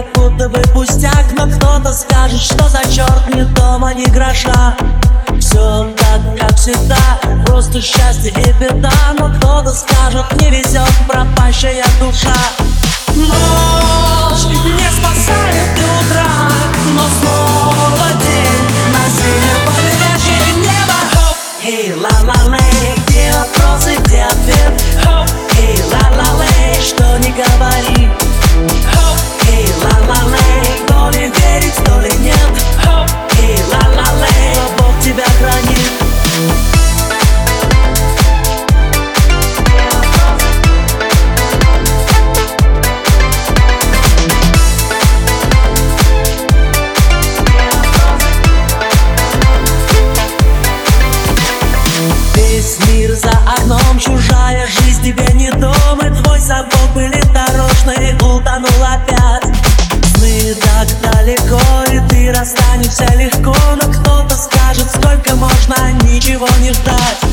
не И как будто бы пустяк Но кто-то скажет, что за черт Ни дома, ни гроша. Все так, как всегда Просто счастье и беда Но кто-то скажет, не везет Пропащая душа. Ночь не спасает утра Но снова день. На синем победящее небо Эй, ла-ла-лей, где вопросы, где ответ Эй, ла-ла-лей, что не говори мир за окном, чужая жизнь тебе не дом И твой сапог были дорожные, утонул опять. Сны так далеко, и ты расстанешься легко Но кто-то скажет, сколько можно ничего не ждать